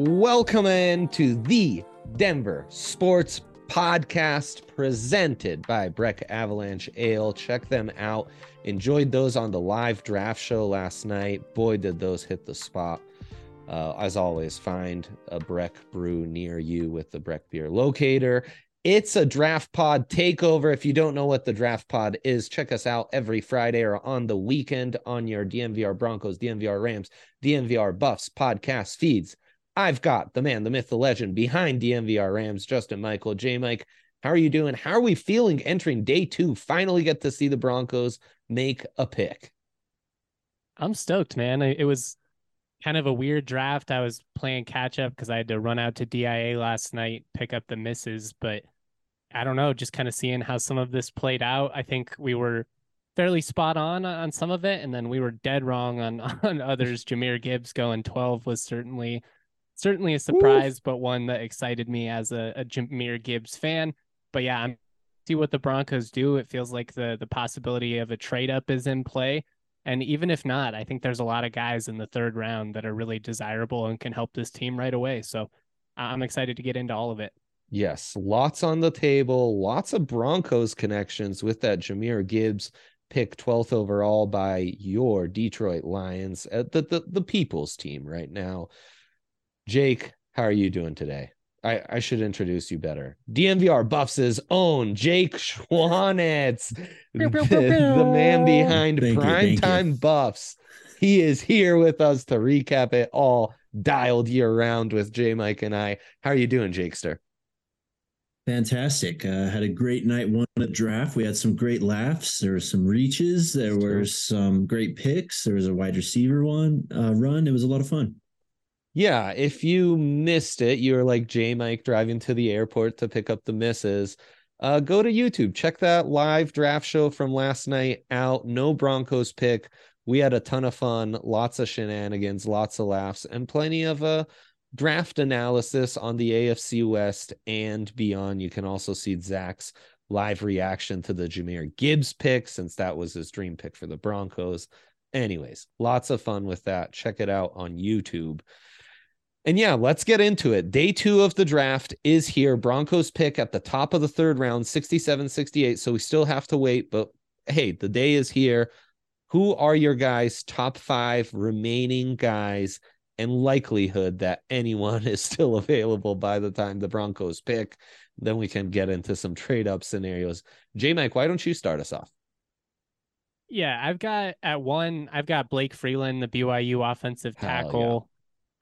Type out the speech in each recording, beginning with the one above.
Welcome in to the Denver Sports Podcast presented by Breck Avalanche Ale. Check them out. Enjoyed those on the live draft show last night. Boy, did those hit the spot. Uh, as always, find a Breck brew near you with the Breck beer locator. It's a draft pod takeover. If you don't know what the draft pod is, check us out every Friday or on the weekend on your DNVR Broncos, DNVR Rams, DNVR Buffs podcast feeds. I've got the man, the myth, the legend behind DNVR Rams, Justin Michael. J Mike, how are you doing? How are we feeling entering day two? Finally get to see the Broncos make a pick. I'm stoked, man. It was kind of a weird draft. I was playing catch up because I had to run out to DIA last night, pick up the misses, but I don't know, just kind of seeing how some of this played out. I think we were fairly spot on uh, on some of it, and then we were dead wrong on on others. Jahmyr Gibbs going 12 was certainly certainly a surprise, Oof. but one that excited me as a, a Jahmyr Gibbs fan. But yeah, I'm see what the Broncos do. It feels like the the possibility of a trade up is in play. And even if not, I think there's a lot of guys in the third round that are really desirable and can help this team right away. So I'm excited to get into all of it. Yes, lots on the table, lots of Broncos connections with that Jahmyr Gibbs pick 12th overall by your Detroit Lions, uh, the, the, the people's team right now. Jake, how are you doing today? I, I should introduce you better. DNVR Buffs' own Jake Schwanitz, the, the, man behind thank Primetime you, Buffs. He is here with us to recap it all dialed year round with J Mike and I. How are you doing, Jakester? Fantastic. Uh, had a great night one at draft. We had some great laughs. There were some reaches. There were some great picks. There was a wide receiver one uh, run. It was a lot of fun yeah, if you missed it, you're like J Mike driving to the airport to pick up the misses. Uh, go to YouTube, check that live draft show from last night out. No Broncos pick. We had a ton of fun, lots of shenanigans, lots of laughs, and plenty of uh, draft analysis on the AFC West and beyond. You can also see Zach's live reaction to the Jahmyr Gibbs pick, since that was his dream pick for the Broncos. Anyways, lots of fun with that. Check it out on YouTube. And yeah, let's get into it. Day two of the draft is here. Broncos pick at the top of the third round, 67 68. So we still have to wait, but hey, the day is here. Who are your guys' top five remaining guys and likelihood that anyone is still available by the time the Broncos pick? Then we can get into some trade up scenarios. J Mike, why don't you start us off? Yeah, I've got at one, I've got Blake Freeland, the BYU offensive tackle.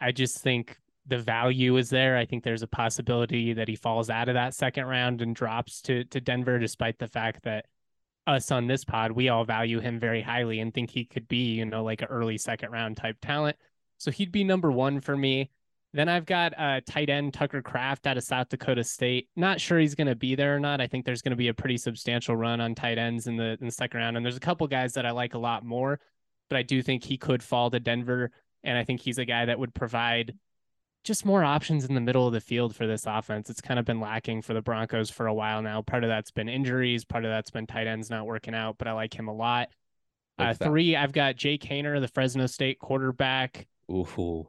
I just think the value is there. I think there's a possibility that he falls out of that second round and drops to to Denver, despite the fact that us on this pod, we all value him very highly and think he could be, you know, like an early second round type talent. So he'd be number one for me. Then I've got uh, tight end Tucker Kraft out of South Dakota State. Not sure he's going to be there or not. I think there's going to be a pretty substantial run on tight ends in the in the second round, and there's a couple guys that I like a lot more, but I do think he could fall to Denver and I think he's a guy that would provide just more options in the middle of the field for this offense. It's kind of been lacking for the Broncos for a while now. Part of that's been injuries, part of that's been tight ends not working out, but I like him a lot. Uh, three, I've got Jake Haener, the Fresno State quarterback. Ooh.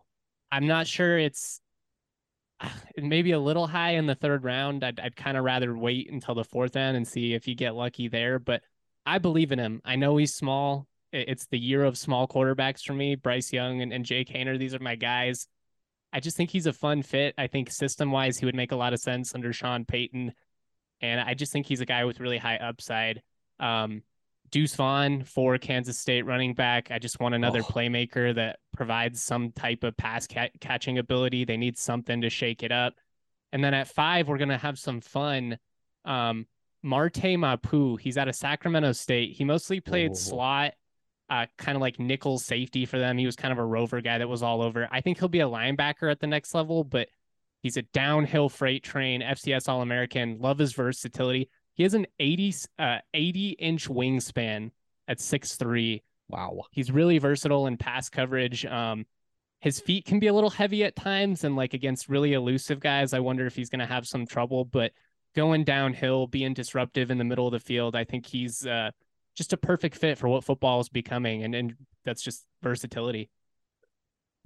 I'm not sure it's maybe a little high in the third round. I'd, I'd kind of rather wait until the fourth end and see if you get lucky there, but I believe in him. I know he's small it's the year of small quarterbacks for me. Bryce Young and, and Jake Haener, these are my guys. I just think he's a fun fit. I think system wise, he would make a lot of sense under Sean Payton. And I just think he's a guy with really high upside. Um, Deuce Vaughn for Kansas State running back. I just want another oh. playmaker that provides some type of pass ca- catching ability. They need something to shake it up. And then at five, we're going to have some fun. Um, Marte Mapu, he's out of Sacramento State. He mostly played oh. slot uh, kind of like nickel safety for them. He was kind of a rover guy that was all over. I think he'll be a linebacker at the next level, but he's a downhill freight train, FCS All American. Love his versatility. He has an 80, uh, 80 inch wingspan at six three. Wow. He's really versatile in pass coverage. Um, his feet can be a little heavy at times, and like against really elusive guys, I wonder if he's going to have some trouble. But going downhill, being disruptive in the middle of the field, I think he's uh, just a perfect fit for what football is becoming, and and that's just versatility.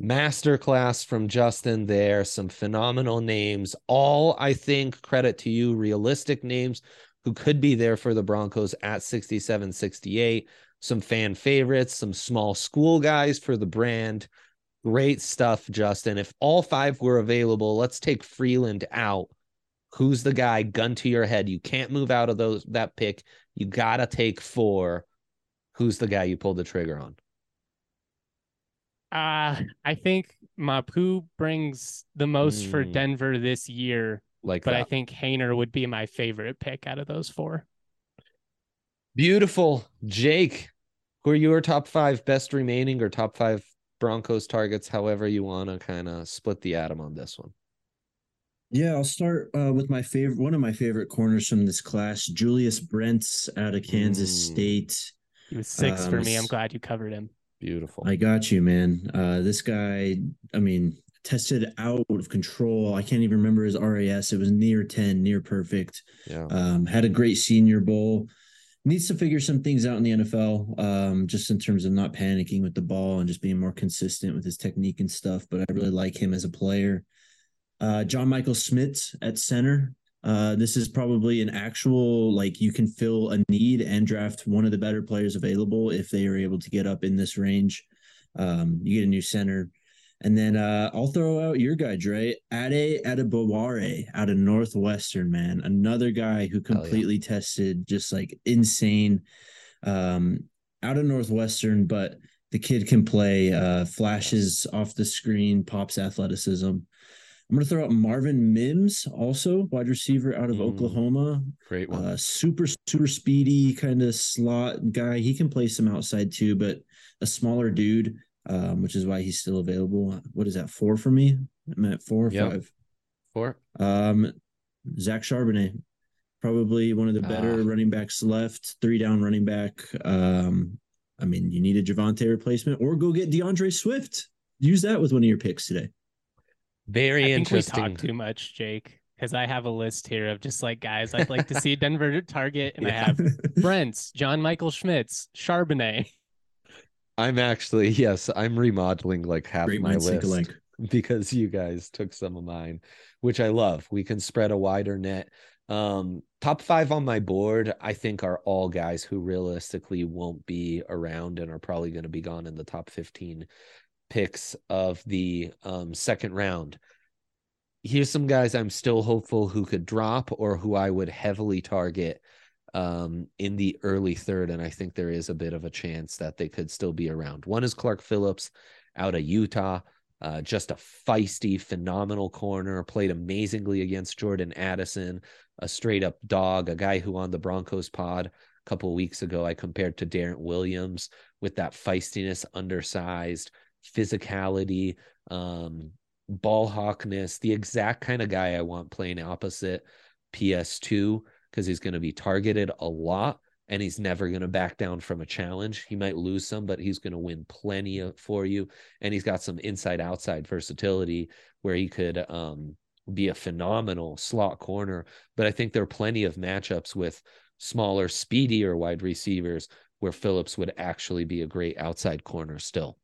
Masterclass from Justin there. Some phenomenal names. All, I think, credit to you, realistic names who could be there for the Broncos at 67 68. Some fan favorites, some small school guys for the brand. Great stuff, Justin. If all five were available, let's take Freeland out. Who's the guy? Gun to your head. You can't move out of those that pick. You gotta take four. Who's the guy you pulled the trigger on? Uh, I think Mapu brings the most for Mm. Denver this year, Like but I think Haener would be my favorite pick out of those four. Beautiful. Jake, who are your top five best remaining or top five Broncos targets, however you want to kind of split the atom on this one? Yeah, I'll start uh, with my favorite, one of my favorite corners from this class, Julius Brents out of Kansas Mm. State. He was six for Um, me. I'm glad you covered him. Beautiful. I got you, man. Uh, this guy, I mean, tested out of control. I can't even remember his RAS. It was near 10, near perfect. yeah. Um, had a great senior bowl. Needs to figure some things out in the NFL, um, just in terms of not panicking with the ball and just being more consistent with his technique and stuff. But I really like him as a player. Uh, John Michael Schmitz at center. Uh, this is probably an actual like you can fill a need and draft one of the better players available if they are able to get up in this range. Um, you get a new center. And then uh, I'll throw out your guy, Dre, Ade Adebawore out of Northwestern, man. Another guy who Hell yeah. completely tested just like insane um, out of Northwestern, but the kid can play, uh, flashes off the screen, pops athleticism. I'm going to throw out Marvin Mims, also wide receiver out of Mm. Oklahoma. Great one. Uh, super, super speedy kind of slot guy. He can play some outside too, but a smaller dude, um, which is why he's still available. What is that, four for me? I'm at four or Yep. five. Four. Um, Zach Charbonnet, probably one of the better Ah. running backs left, three down running back. Um, I mean, you need a Javonte replacement or go get DeAndre Swift. Use that with one of your picks today. Very I think we interesting. talk too much, Jake, because I have a list here of just like guys I'd like to see Denver target, and I have Brents, John Michael Schmitz, Charbonnet. I'm actually, yes, I'm remodeling like half Great my minds list alike. because you guys took some of mine, which I love. We can spread a wider net. Um, top five on my board, I think, are all guys who realistically won't be around and are probably going to be gone in the top 15 picks of the um, second round. Here's some guys I'm still hopeful who could drop or who I would heavily target um, in the early third. And I think there is a bit of a chance that they could still be around. One is Clark Phillips out of Utah. Uh, just a feisty, phenomenal corner, played amazingly against Jordan Addison, a straight up dog, a guy who on the Broncos pod a couple weeks ago I compared to Darren Williams with that feistiness, undersized, physicality, um, ball hawkness, the exact kind of guy I want playing opposite PS2 because he's going to be targeted a lot and he's never going to back down from a challenge. He might lose some, but he's going to win plenty of, for you. And he's got some inside outside versatility where he could um, be a phenomenal slot corner. But I think there are plenty of matchups with smaller, speedier wide receivers where Phillips would actually be a great outside corner still.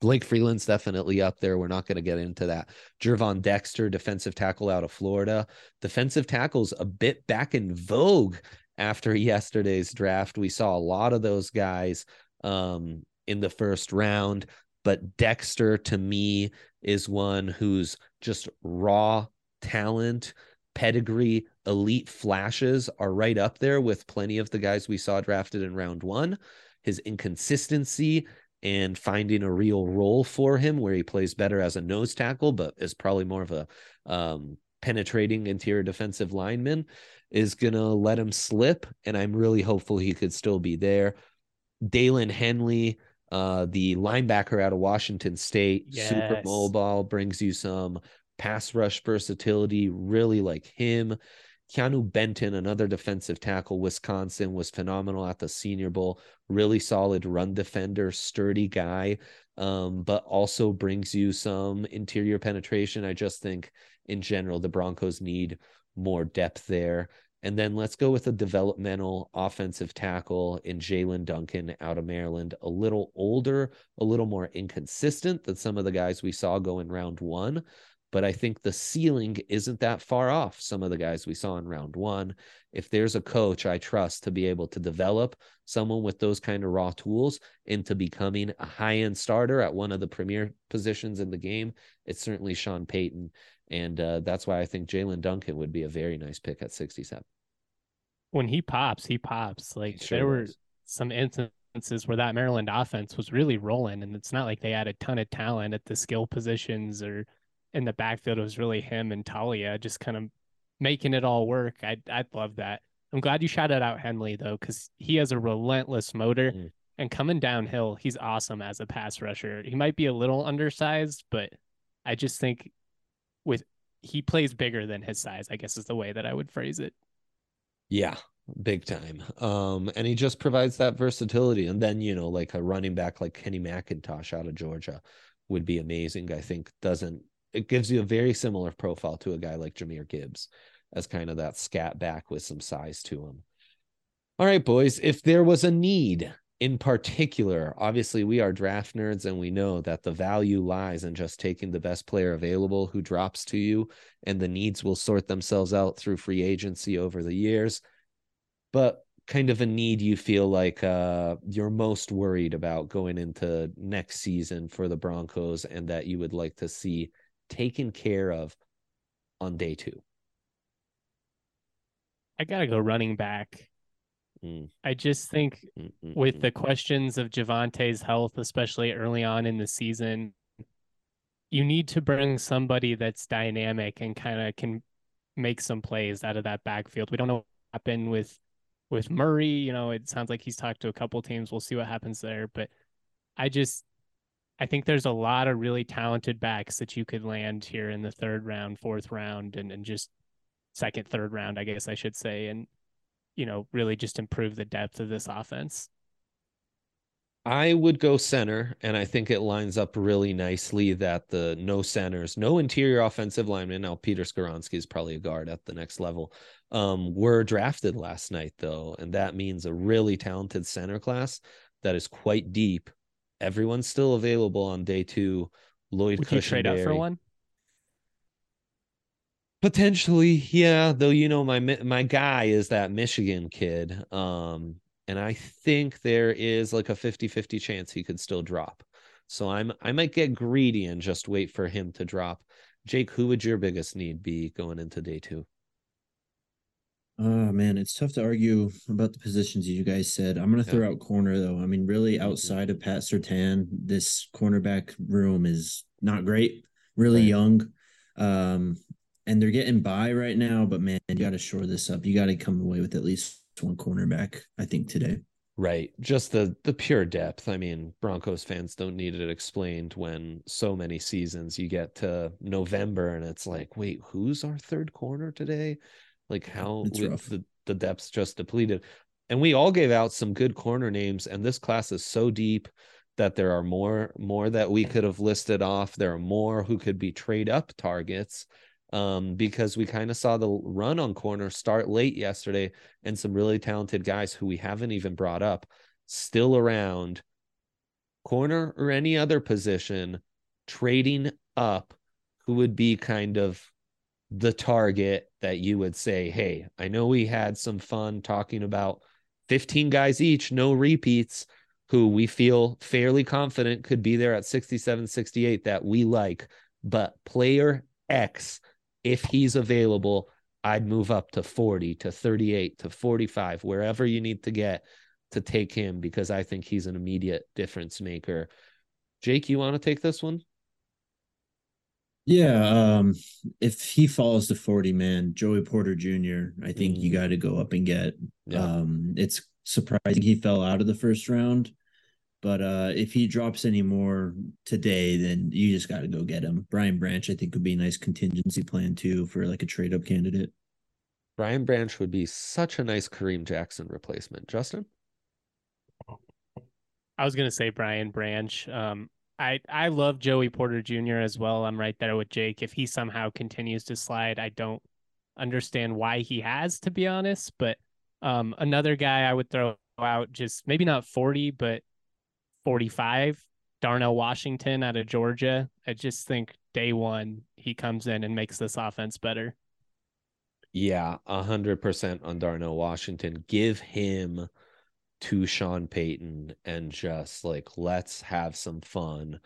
Blake Freeland's definitely up there. We're not going to get into that. Gervon Dexter, defensive tackle out of Florida. Defensive tackles a bit back in vogue after yesterday's draft. We saw a lot of those guys um, in the first round, but Dexter to me is one who's just raw talent, pedigree, elite flashes are right up there with plenty of the guys we saw drafted in round one. His inconsistency and finding a real role for him where he plays better as a nose tackle, but is probably more of a um, penetrating interior defensive lineman is going to let him slip. And I'm really hopeful he could still be there. Daiyan Henley, uh, the linebacker out of Washington State, super mobile, brings you some pass rush versatility, really like him. Keanu Benton, another defensive tackle, Wisconsin, was phenomenal at the Senior Bowl. Really solid run defender, sturdy guy, um, but also brings you some interior penetration. I just think in general, the Broncos need more depth there. And then let's go with a developmental offensive tackle in Jaelyn Duncan out of Maryland, a little older, a little more inconsistent than some of the guys we saw go in round one. But I think the ceiling isn't that far off some of the guys we saw in round one. If there's a coach I trust to be able to develop someone with those kind of raw tools into becoming a high end starter at one of the premier positions in the game, it's certainly Sean Payton. And uh, that's why I think Jaelyn Duncan would be a very nice pick at 67. When he pops, he pops. Like sure there were some instances where that Maryland offense was really rolling, and it's not like they had a ton of talent at the skill positions or in the backfield. It was really him and Taulia just kind of making it all work. I I'd love that. I'm glad you shouted out Henley though, because he has a relentless motor. Mm. And coming downhill, he's awesome as a pass rusher. He might be a little undersized, but I just think with he plays bigger than his size, I guess is the way that I would phrase it. Yeah, big time. Um, and he just provides that versatility. And then, you know, like a running back like Kenny McIntosh out of Georgia would be amazing. I think doesn't it gives you a very similar profile to a guy like Jahmyr Gibbs as kind of that scat back with some size to him. All right, boys, if there was a need in particular, obviously we are draft nerds and we know that the value lies in just taking the best player available who drops to you and the needs will sort themselves out through free agency over the years. But kind of a need you feel like uh, you're most worried about going into next season for the Broncos and that you would like to see taken care of on day two? I got to go running back. Mm. I just think Mm-mm-mm. with the questions of Javonte's health, especially early on in the season, you need to bring somebody that's dynamic and kind of can make some plays out of that backfield. We don't know what happened with with Murray. You know, it sounds like he's talked to a couple teams. We'll see what happens there. But I just I think there's a lot of really talented backs that you could land here in the third round, fourth round, and, and just second, third round, I guess I should say, and you know, really just improve the depth of this offense. I would go center, and I think it lines up really nicely that the no centers, no interior offensive lineman. Now, Peter Skoronski is probably a guard at the next level. Um, were drafted last night though, and that means a really talented center class that is quite deep everyone's still available on day two. Lloyd Would you trade up for one? Potentially, yeah. Though you know my my guy is that Michigan kid, um, and I think there is like a 50-50 chance he could still drop. So I'm I might get greedy and just wait for him to drop. Jake, who would your biggest need be going into day two? Oh man, it's tough to argue about the positions you guys said. I'm gonna yeah. throw out corner though. I mean, really outside of Pat Surtain, this cornerback room is not great, really right. young. Um, and they're getting by right now, but man, you gotta shore this up. You gotta come away with at least one cornerback, I think, today. Right. Just the the pure depth. I mean, Broncos fans don't need it explained when so many seasons you get to November and it's like, wait, who's our third corner today? Like how the, the depths just depleted. And we all gave out some good corner names, and this class is so deep that there are more more that we could have listed off. There are more who could be trade up targets um, because we kind of saw the run on corner start late yesterday, and some really talented guys who we haven't even brought up still around corner or any other position trading up who would be kind of the target that you would say, Hey, I know we had some fun talking about 15 guys each, no repeats, who we feel fairly confident could be there at 67, 68 that we like. But player X, if he's available, I'd move up to 40 to 38 to 45, wherever you need to get to take him because I think he's an immediate difference maker. Jake, you want to take this one? Yeah, um, if he falls to 40 man, Joey Porter Jr., I think mm. you got to go up and get. Yeah. Um, it's surprising he fell out of the first round, but uh, if he drops any more today, then you just got to go get him. Brian Branch, I think, would be a nice contingency plan too for like a trade up candidate. Brian Branch would be such a nice Kareem Jackson replacement. Justin? I was gonna say Brian Branch. Um, I I love Joey Porter Jr. as well. I'm right there with Jake. If he somehow continues to slide, I don't understand why he has, to be honest. But um, another guy I would throw out, just maybe not 40, but 45, Darnell Washington out of Georgia. I just think day one, he comes in and makes this offense better. Yeah, 100% on Darnell Washington. Give him to Sean Payton and just like, let's have some fun.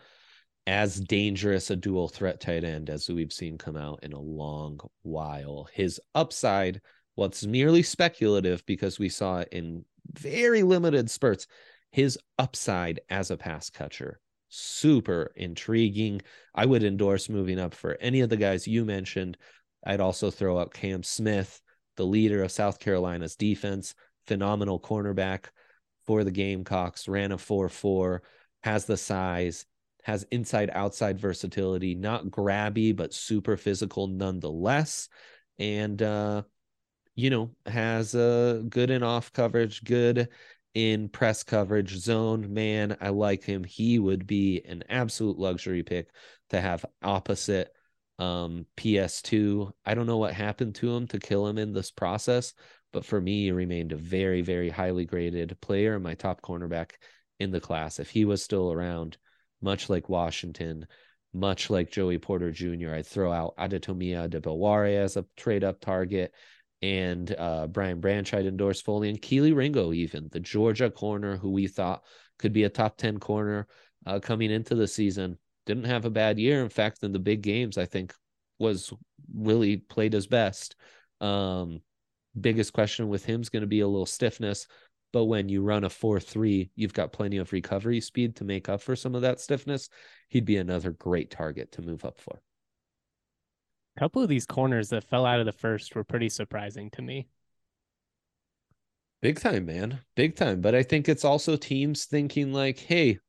As dangerous a dual threat tight end as we've seen come out in a long while. His upside, what's merely speculative because we saw it in very limited spurts, his upside as a pass catcher super intriguing. I would endorse moving up for any of the guys you mentioned. I'd also throw out Cam Smith, the leader of South Carolina's defense, phenomenal cornerback for the Gamecocks, ran a 4 4, has the size, has inside outside versatility, not grabby, but super physical nonetheless. And, uh, you know, has a good and off coverage, good in press coverage zone. Man, I like him. He would be an absolute luxury pick to have opposite um, PS2. I don't know what happened to him to kill him in this process, but for me, he remained a very, very highly graded player, my top cornerback in the class. If he was still around, much like Washington, much like Joey Porter Jr., I'd throw out Adetomiwa Adebawore as a trade up target and uh, Brian Branch I'd endorse fully, and Kelee Ringo, even the Georgia corner who we thought could be a top 10 corner uh, coming into the season. Didn't have a bad year. In fact, in the big games, I think was really played his best. Um, biggest question with him is going to be a little stiffness. But when you run a 4 3, you've got plenty of recovery speed to make up for some of that stiffness. He'd be another great target to move up for. A couple of these corners that fell out of the first were pretty surprising to me. Big time, man. Big time. But I think it's also teams thinking like, hey,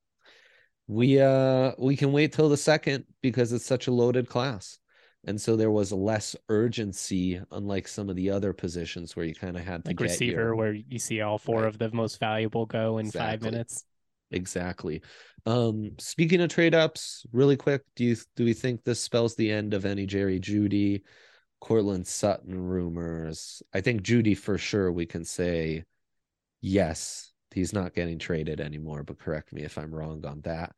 we uh we can wait till the second because it's such a loaded class. And so there was less urgency, unlike some of the other positions where you kind of had to like receiver, your... where you see all four Right. of the most valuable go in five minutes. Exactly. Um, speaking of trade ups, really quick, do you do we think this spells the end of any Jerry Jeudy, Courtland Sutton rumors? I think Jeudy for sure we can say yes, he's not getting traded anymore, but correct me if I'm wrong on that.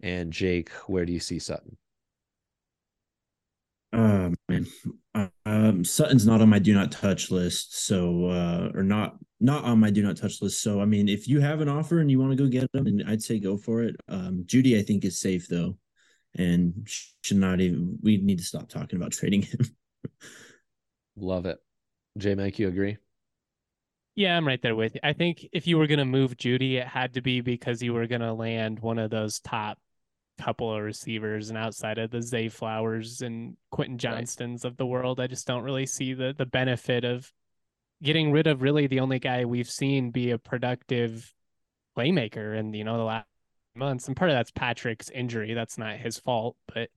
And Jake, where do you see Sutton? Oh man, Uh, um, Sutton's not on my do not touch list, so uh, or not not on my do not touch list. So I mean, if you have an offer and you want to go get him, and I'd say go for it. Um, Jeudy, I think is safe though, and should not even. We need to stop talking about trading him. Love it. J Mike, you agree? Yeah, I'm right there with you. I think if you were going to move Jeudy, it had to be because you were going to land one of those top couple of receivers and outside of the Zay Flowers and Quentin Right. Johnstons of the world, I just don't really see the the benefit of getting rid of really the only guy we've seen be a productive playmaker in you know the last months. And part of that's Patrick's injury. That's not his fault, but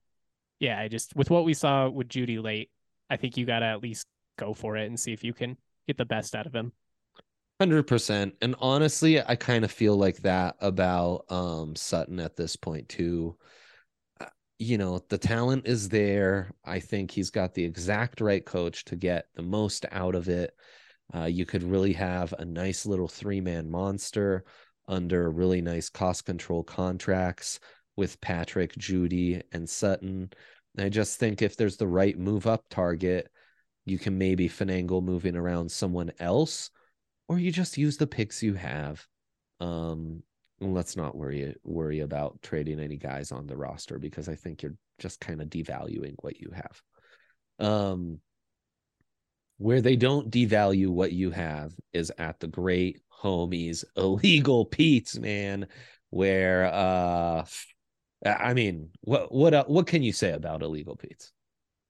yeah, I just with what we saw with Jeudy late, I think you got to at least go for it and see if you can get the best out of him. Hundred percent. And honestly, I kind of feel like that about um Sutton at this point too. Uh, You know, the talent is there. I think he's got the exact right coach to get the most out of it. Uh, you could really have a nice little three-man monster under really nice cost control contracts with Patrick, Jeudy, and Sutton. I just think if there's the right move up target, you can maybe finagle moving around someone else or you just use the picks you have. Um, let's not worry worry about trading any guys on the roster because I think you're just kind of devaluing what you have. Um, where they don't devalue what you have is at the great homies illegal Pete's man. Where uh, I mean, what what what can you say about illegal Pete's?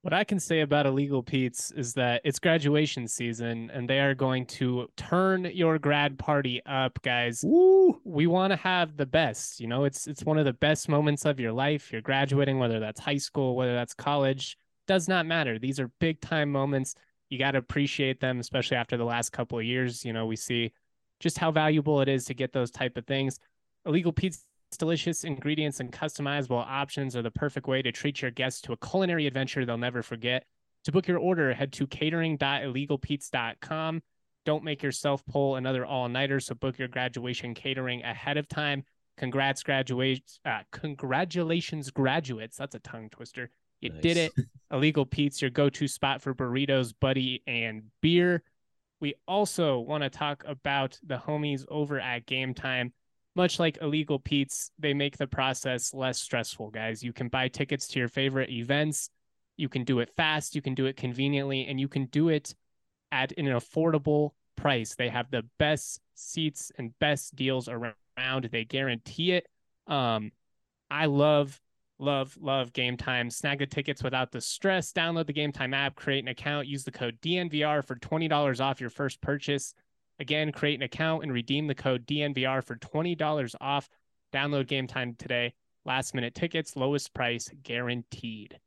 What I can say about Illegal Pete's is that it's graduation season and they are going to turn your grad party up, guys. Woo! We want to have the best. You know, it's it's one of the best moments of your life. You're graduating, whether that's high school, whether that's college, does not matter. These are big time moments. You got to appreciate them, especially after the last couple of years. You know, we see just how valuable it is to get those type of things. Illegal Pete's delicious ingredients and customizable options are the perfect way to treat your guests to a culinary adventure they'll never forget. To book your order, head to catering.illegalpete's.com. Don't make yourself pull another all nighter, so book your graduation catering ahead of time. Congrats, graduates! Uh, congratulations, graduates. That's a tongue twister. You nice. did it. Illegal Pete's, your go to spot for burritos, buddy, and beer. We also want to talk about the homies over at Game Time. Much like Illegal Pete's, they make the process less stressful, guys. You can buy tickets to your favorite events. You can do it fast, you can do it conveniently, and you can do it at an affordable price. They have the best seats and best deals around. They guarantee it. Um, I love, love, love Game Time. Snag the tickets without the stress. Download the Game Time app, create an account, use the code DNVR for $20 off your first purchase. Again, create an account and redeem the code DNVR for $20 off. Download Game Time today. Last minute tickets, lowest price guaranteed.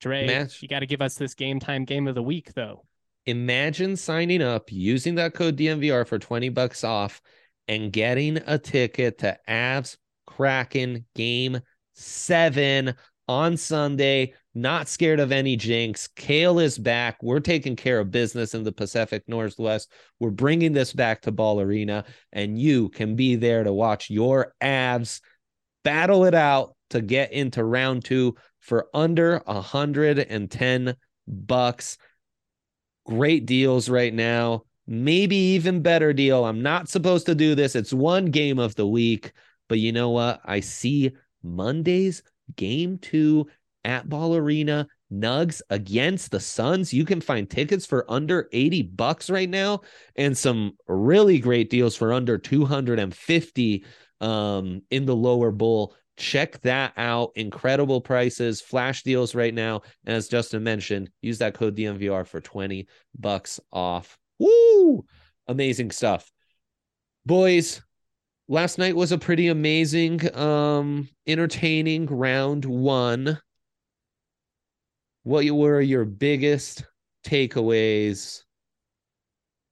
Dre, Match. you got to give us this Game Time game of the week, though. Imagine signing up using that code DNVR for 20 bucks off and getting a ticket to Avs Kraken game seven on Sunday. Not scared of any jinx. Cale is back. We're taking care of business in the Pacific Northwest. We're bringing this back to Ball Arena, and you can be there to watch your Avs battle it out to get into round two for under a hundred and ten bucks. Great deals right now. Maybe even better deal. I'm not supposed to do this. It's one game of the week, but you know what? I see Monday's game two at Ball Arena. Nugs against the Suns. You can find tickets for under 80 bucks right now and some really great deals for under 250 um, in the lower bowl. Check that out. Incredible prices, flash deals right now. And as Justin mentioned, use that code DNVR for 20 bucks off. Woo! Amazing stuff. Boys, last night was a pretty amazing, um, entertaining round one. What were your biggest takeaways?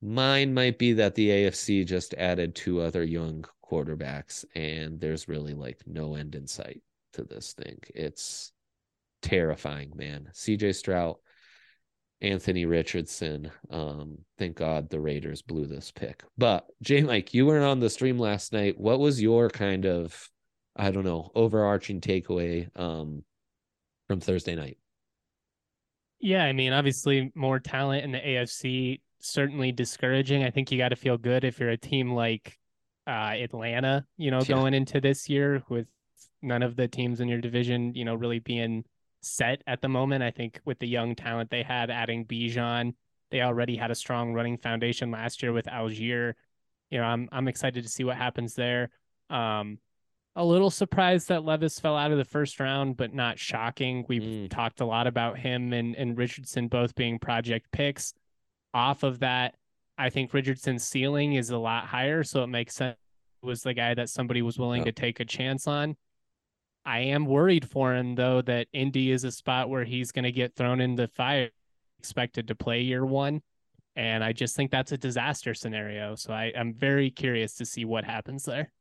Mine might be that the AFC just added two other young quarterbacks, and there's really like no end in sight to this thing. It's terrifying, man. CJ Stroud Anthony Richardson. Um, thank God the Raiders blew this pick. But Jay Mike, you weren't on the stream last night. What was your kind of, I don't know, overarching takeaway um, from Thursday night? Yeah, I mean, obviously more talent in the AFC certainly discouraging. I think you got to feel good if you're a team like uh, Atlanta, you know, yeah. going into this year with none of the teams in your division, you know, really being set at the moment. I think with the young talent they had, adding Bijan, they already had a strong running foundation last year with Allgeier. You know, I'm I'm excited to see what happens there. Um, a little surprised that Levis fell out of the first round, but not shocking. We've mm. talked a lot about him and, and Richardson both being project picks. Off of that, I think Richardson's ceiling is a lot higher, so it makes sense. Was the guy that somebody was willing to take a chance on. I am worried for him though that Indy is a spot where he's going to get thrown in the fire, expected to play year one, and I just think that's a disaster scenario. So I, I'm very curious to see what happens there.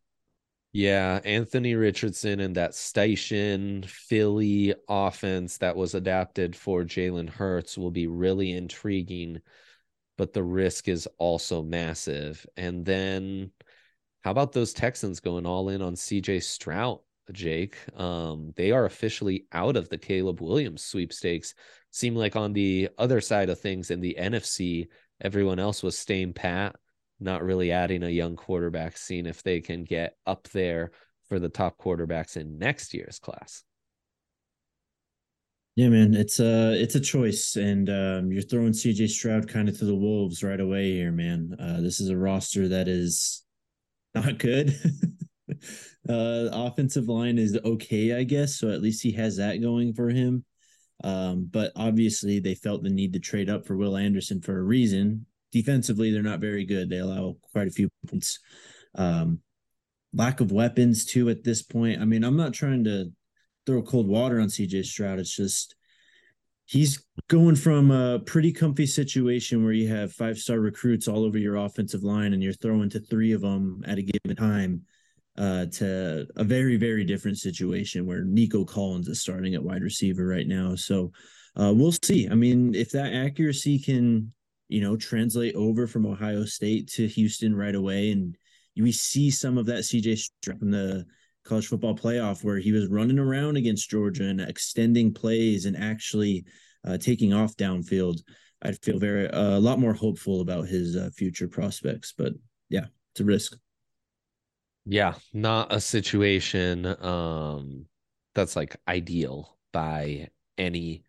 Yeah, Anthony Richardson and that Steichen Philly offense that was adapted for Jalen Hurts will be really intriguing, but the risk is also massive. And then how about those Texans going all in on CJ Stroud? Jake. Um, they are officially out of the Caleb Williams sweepstakes. Seem like on the other side of things in the NFC, everyone else was staying pat, not really adding a young quarterback, seeing if they can get up there for the top quarterbacks in next year's class. Yeah, man, it's a it's a choice, and um, you're throwing CJ Stroud kind of to the wolves right away here, man. Uh, this is a roster that is not good. uh, offensive line is okay, I guess. So at least he has that going for him. Um, but obviously, they felt the need to trade up for Will Anderson for a reason. Defensively, they're not very good. They allow quite a few points. Um, lack of weapons too at this point. I mean, I'm not trying to throw cold water on CJ Stroud. It's just he's going from a pretty comfy situation where you have five star recruits all over your offensive line and you're throwing to three of them at a given time uh, to a very, very different situation where Nico Collins is starting at wide receiver right now. So uh, we'll see. I mean, if that accuracy can, you know, translate over from Ohio State to Houston right away, and we see some of that CJ Stroud the college football playoff where he was running around against Georgia and extending plays and actually uh, taking off downfield. I'd feel very uh, a lot more hopeful about his uh, future prospects. But yeah, it's a risk. Yeah, not a situation um, that's like ideal by any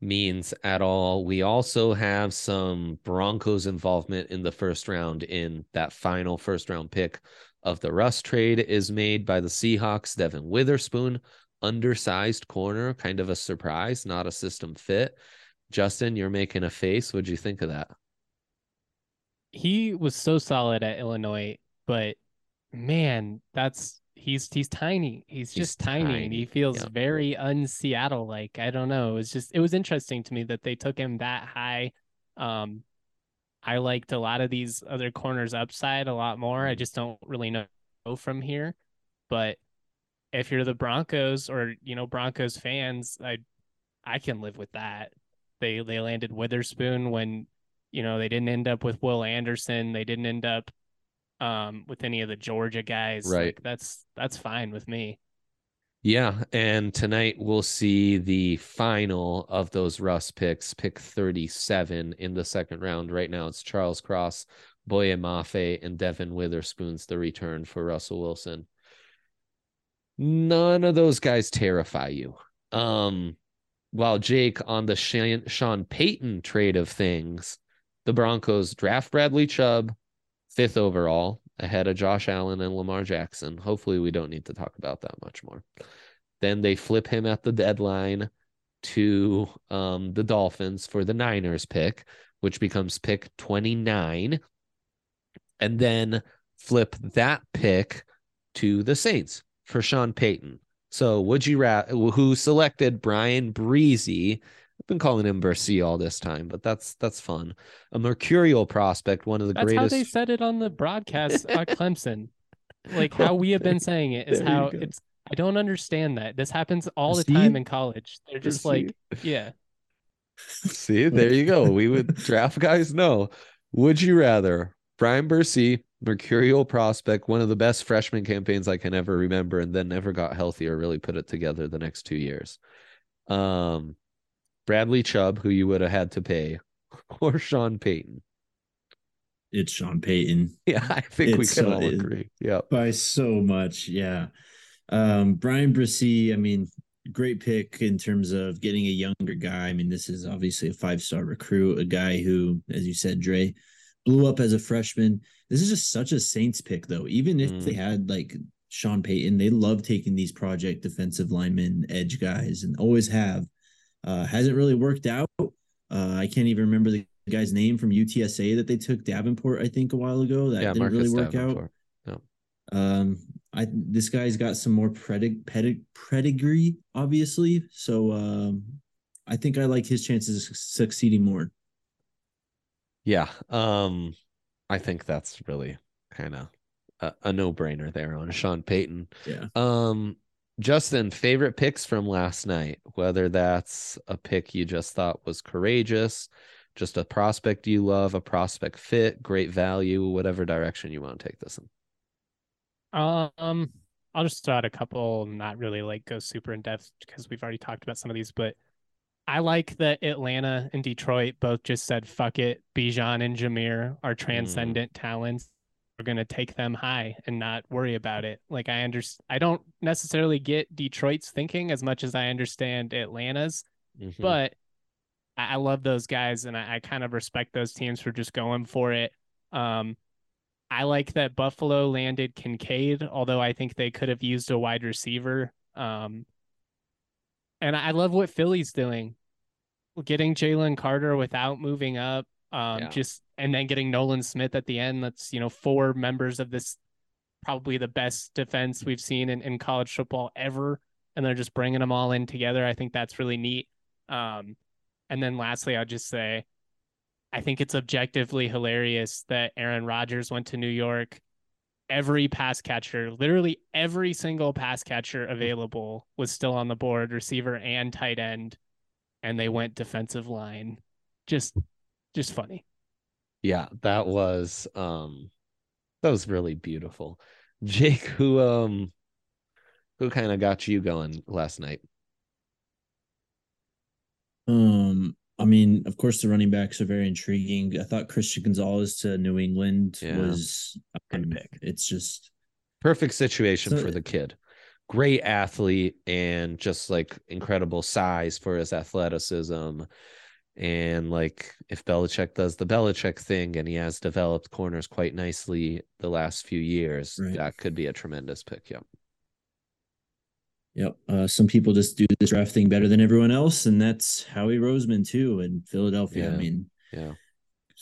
means at all. We also have some Broncos involvement in the first round in that final first round pick of the Russ trade is made by the Seahawks. Devon Witherspoon, undersized corner, kind of a surprise, not a system fit. Justin, you're making a face. What'd you think of that? He was so solid at Illinois, but man, that's he's he's tiny. He's, he's just tiny, tiny, and he feels yep. very un-Seattle like. I don't know. It was just it was interesting to me that they took him that high. Um, I liked a lot of these other corners upside a lot more. I mm-hmm. just don't really know from here. But if you're the Broncos or you know Broncos fans, I I can live with that. They they landed Witherspoon when you know they didn't end up with Will Anderson. They didn't end up um with any of the Georgia guys. Right. Like, that's that's fine with me. Yeah, and tonight we'll see the final of those Russ picks, pick 37 in the second round. Right now it's Charles Cross, Boye Mafe, and Devon Witherspoon's the return for Russell Wilson. None of those guys terrify you. Um, while Jake on the Sean Payton trade of things, the Broncos draft Bradley Chubb, fifth overall, ahead of Josh Allen and Lamar Jackson. Hopefully, we don't need to talk about that much more. Then they flip him at the deadline to um, the Dolphins for the Niners pick, which becomes pick 29. And then flip that pick to the Saints for Sean Payton. So, would you rather who selected Bryan Bresee I've been calling him Bercy all this time, but that's that's fun. A mercurial prospect, one of the that's greatest. That's how they said it on the broadcast at Clemson. Like how we have been saying it is how it's. I don't understand that. This happens all the time in college. They're just like, yeah. See, there you go. We would draft guys know. Would you rather Brian Bercy, mercurial prospect, one of the best freshman campaigns I can ever remember, and then never got healthy or really put it together the next two years. Um, Bradley Chubb, who you would have had to pay, or Sean Payton? It's Sean Payton. Yeah, I think it's we can all agree. Yeah, by so much. Yeah, um, Bryan Bresee. I mean, great pick in terms of getting a younger guy. I mean, this is obviously a five star recruit, a guy who, as you said, Dre, blew up as a freshman. This is just such a Saints pick, though. Even if mm. they had like Sean Payton, they love taking these project defensive linemen, edge guys, and always have. Uh, hasn't really worked out. Uh, I can't even remember the guy's name from UTSA that they took Davenport, I think, a while ago. That yeah, didn't Marcus really work Davenport. out. No. Um, I this guy's got some more pedig- pedig- pedigree, obviously. So um, I think I like his chances of succeeding more. Yeah. Um, I think that's really kind of a, a no brainer there on Sean Payton. Yeah. Um, Justin, favorite picks from last night, whether that's a pick you just thought was courageous, just a prospect you love, a prospect fit, great value, whatever direction you want to take this in. Um, I'll just throw out a couple, not really like go super in depth because we've already talked about some of these, but I like that Atlanta and Detroit both just said, fuck it. Bijan and Jahmyr are mm. transcendent mm. talents we're going to take them high and not worry about it. Like I understand, I don't necessarily get Detroit's thinking as much as I understand Atlanta's, mm-hmm. but I, I, love those guys and I, I, kind of respect those teams for just going for it. Um, I like that Buffalo landed Kincaid, although I think they could have used a wide receiver. Um, and I love what Philly's doing, getting Jalen Carter without moving up. Um, yeah. just and then getting Nolan Smith at the end. That's you know four members of this probably the best defense we've seen in, in college football ever, and they're just bringing them all in together. I think that's really neat. Um, and then lastly, I'll just say, I think it's objectively hilarious that Aaron Rodgers went to New York. Every pass catcher, literally every single pass catcher available was still on the board, receiver and tight end and they went defensive line. Just just funny. Yeah, that was um that was really beautiful. Jake, who um who kind of got you going last night? Um, I mean, of course, the running backs are very intriguing. I thought Christian Gonzalez to New England Yeah. was Good um, pick. It's just Perfect situation So- for the kid. Great athlete and just like incredible size for his athleticism. And like if Belichick does the Belichick thing and he has developed corners quite nicely the last few years, Right. that could be a tremendous pick. Yep. Yep. Uh, some people just do this draft thing better than everyone else, and that's Howie Roseman too in Philadelphia. I mean, Yeah.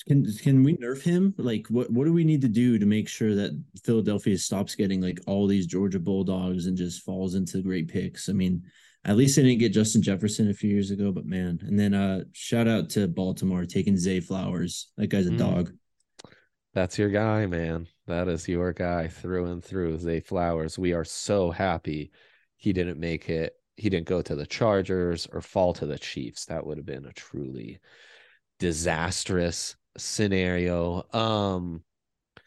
Can can we nerf him? Like, what what do we need to do to make sure that Philadelphia stops getting like all these Georgia Bulldogs and just falls into great picks? I mean, at least they didn't get Justin Jefferson a few years ago, but man, and then uh, shout out to Baltimore taking Zay Flowers. That guy's a Mm. dog. That's your guy, man. That is your guy through and through. Zay Flowers. We are so happy he didn't make it. He didn't go to the Chargers or fall to the Chiefs. That would have been a truly disastrous scenario. Um,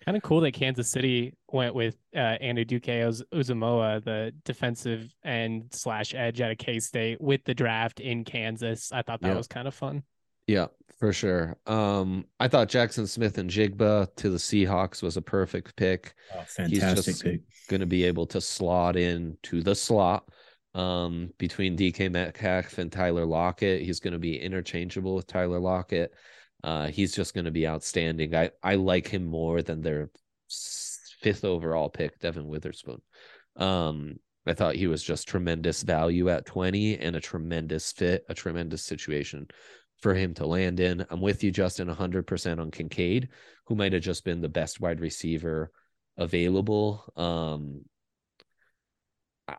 Kind of cool that Kansas City went with uh, Anudike Uz- Uzomah, the defensive end slash edge out of K State, with the draft in Kansas. I thought that Yeah. was kind of fun. yeah, for sure. Um, I thought Jaxon Smith-Njigba to the Seahawks was a perfect pick. Oh, fantastic just- pick. going to be able to slot in to the slot um, between DK Metcalf and Tyler Lockett. He's going to be interchangeable with Tyler Lockett. Uh, he's just going to be outstanding. I, I like him more than their fifth overall pick, Devon Witherspoon. Um, I thought he was just tremendous value at 20 and a tremendous fit, a tremendous situation for him to land in. I'm with you, Justin, 100% on Kincaid, who might have just been the best wide receiver available. Um,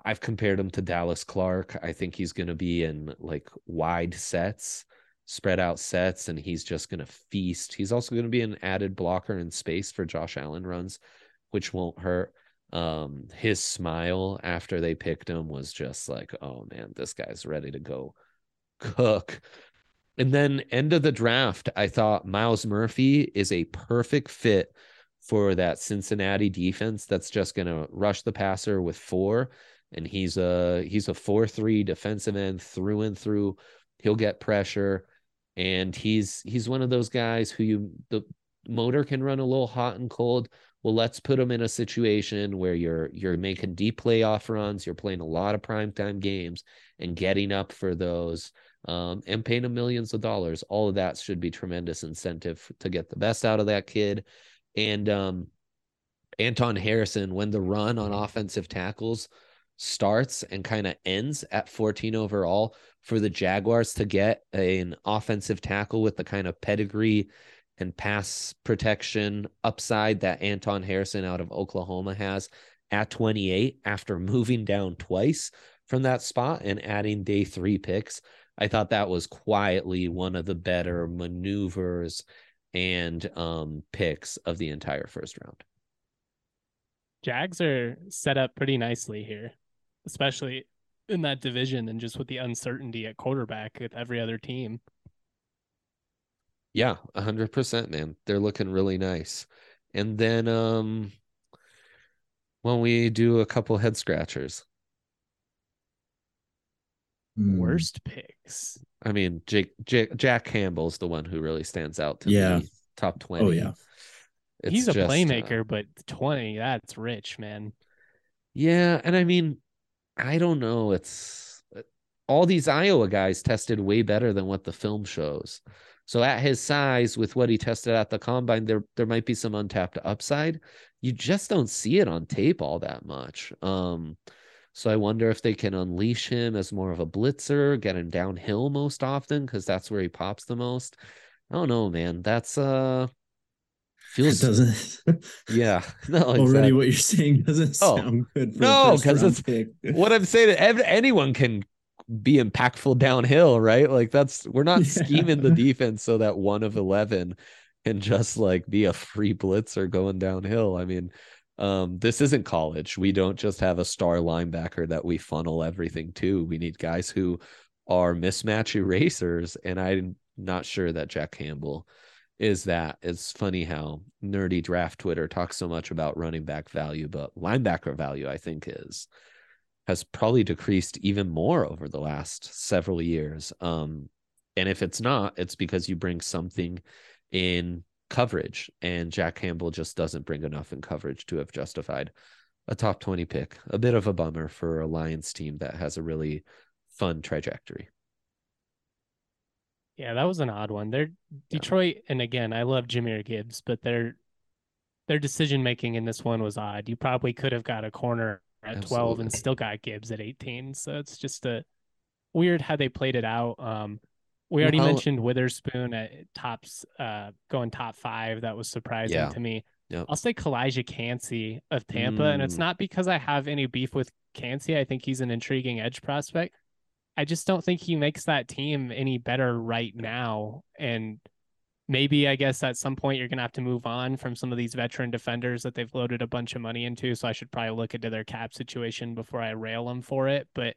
I've compared him to Dallas Clark. I think he's going to be in like wide sets, spread out sets, and he's just going to feast. He's also going to be an added blocker in space for Josh Allen runs, which won't hurt. Um, his smile after they picked him was just like, oh man, this guy's ready to go cook. And then end of the draft, I thought Myles Murphy is a perfect fit for that Cincinnati defense that's just going to rush the passer with four and he's a he's a 4-3 defensive end through and through. He'll get pressure and he's he's one of those guys who you the motor can run a little hot and cold. Well, let's put him in a situation where you're you're making deep playoff runs, you're playing a lot of primetime games and getting up for those um, and paying him millions of dollars. All of that should be tremendous incentive to get the best out of that kid. And um, Anton Harrison, when the run on offensive tackles starts and kind of ends at 14 overall, for the Jaguars to get an offensive tackle with the kind of pedigree and pass protection upside that Anton Harrison out of Oklahoma has at 28 after moving down twice from that spot and adding day three picks. I thought that was quietly one of the better maneuvers and um, picks of the entire first round. Jags are set up pretty nicely here, especially in that division and just with the uncertainty at quarterback with every other team. Yeah, a hundred percent, man. They're looking really nice. And then um when we do a couple head scratchers. Mm. Worst picks. I mean, Jake, Jake Jack Campbell's the one who really stands out to Yeah. me. Top 20. Oh yeah. It's He's a just, uh, playmaker, but 20, that's rich, man. Yeah, and I mean, I don't know. It's all these Iowa guys tested way better than what the film shows. So at his size, with what he tested at the combine, there there might be some untapped upside. You just don't see it on tape all that much. Um, so I wonder if they can unleash him as more of a blitzer, get him downhill most often because that's where he pops the most. I don't know, man. That's uh It feels doesn't yeah. No, already exactly. what you're saying doesn't Oh, sound good. For no, because it's- pick. what I'm saying, anyone can be impactful downhill, right? Like that's we're not Yeah. scheming the defense so that one of eleven can just like be a free blitzer going downhill. I mean, um, this isn't college. We don't just have a star linebacker that we funnel everything to. We need guys who are mismatch erasers, and I'm not sure that Jack Campbell is that. It's funny how nerdy draft Twitter talks so much about running back value, but linebacker value, I think, is has probably decreased even more over the last several years. Um, and if it's not, it's because you bring something in coverage, and Jack Campbell just doesn't bring enough in coverage to have justified a top 20 pick. A bit of a bummer for a Lions team that has a really fun trajectory. Yeah, that was an odd one. They're Detroit, yeah. and again, I love Jahmyr Gibbs, but their their decision making in this one was odd. You probably could have got a corner at Absolutely. 12 and still got Gibbs at 18. So it's just a weird how they played it out. Um, we already well, mentioned Witherspoon at tops, uh, going top five. That was surprising yeah. to me. Yep. I'll say Calijah Kancey of Tampa, mm. and it's mm. not because I have any beef with Kancey. I think he's an intriguing edge prospect. I just don't think he makes that team any better right now. And maybe I guess at some point you're gonna have to move on from some of these veteran defenders that they've loaded a bunch of money into. So I should probably look into their cap situation before I rail them for it. But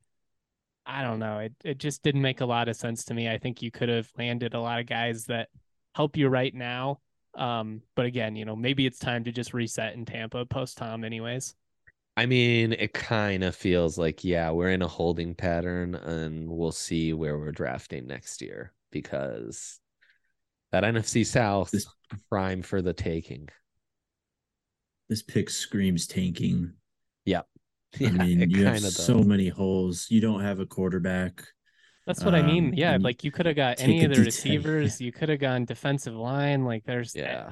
I don't know. It it just didn't make a lot of sense to me. I think you could have landed a lot of guys that help you right now. Um, but again, you know, maybe it's time to just reset in Tampa post Tom, anyways. I mean, it kind of feels like, yeah, we're in a holding pattern and we'll see where we're drafting next year because that NFC South is prime for the taking. This pick screams tanking. Yep. Yeah, I mean, you have does. so many holes. You don't have a quarterback. That's what um, I mean. Um, yeah, like you could have got any of the receivers. You could have gone defensive line. Like there's yeah.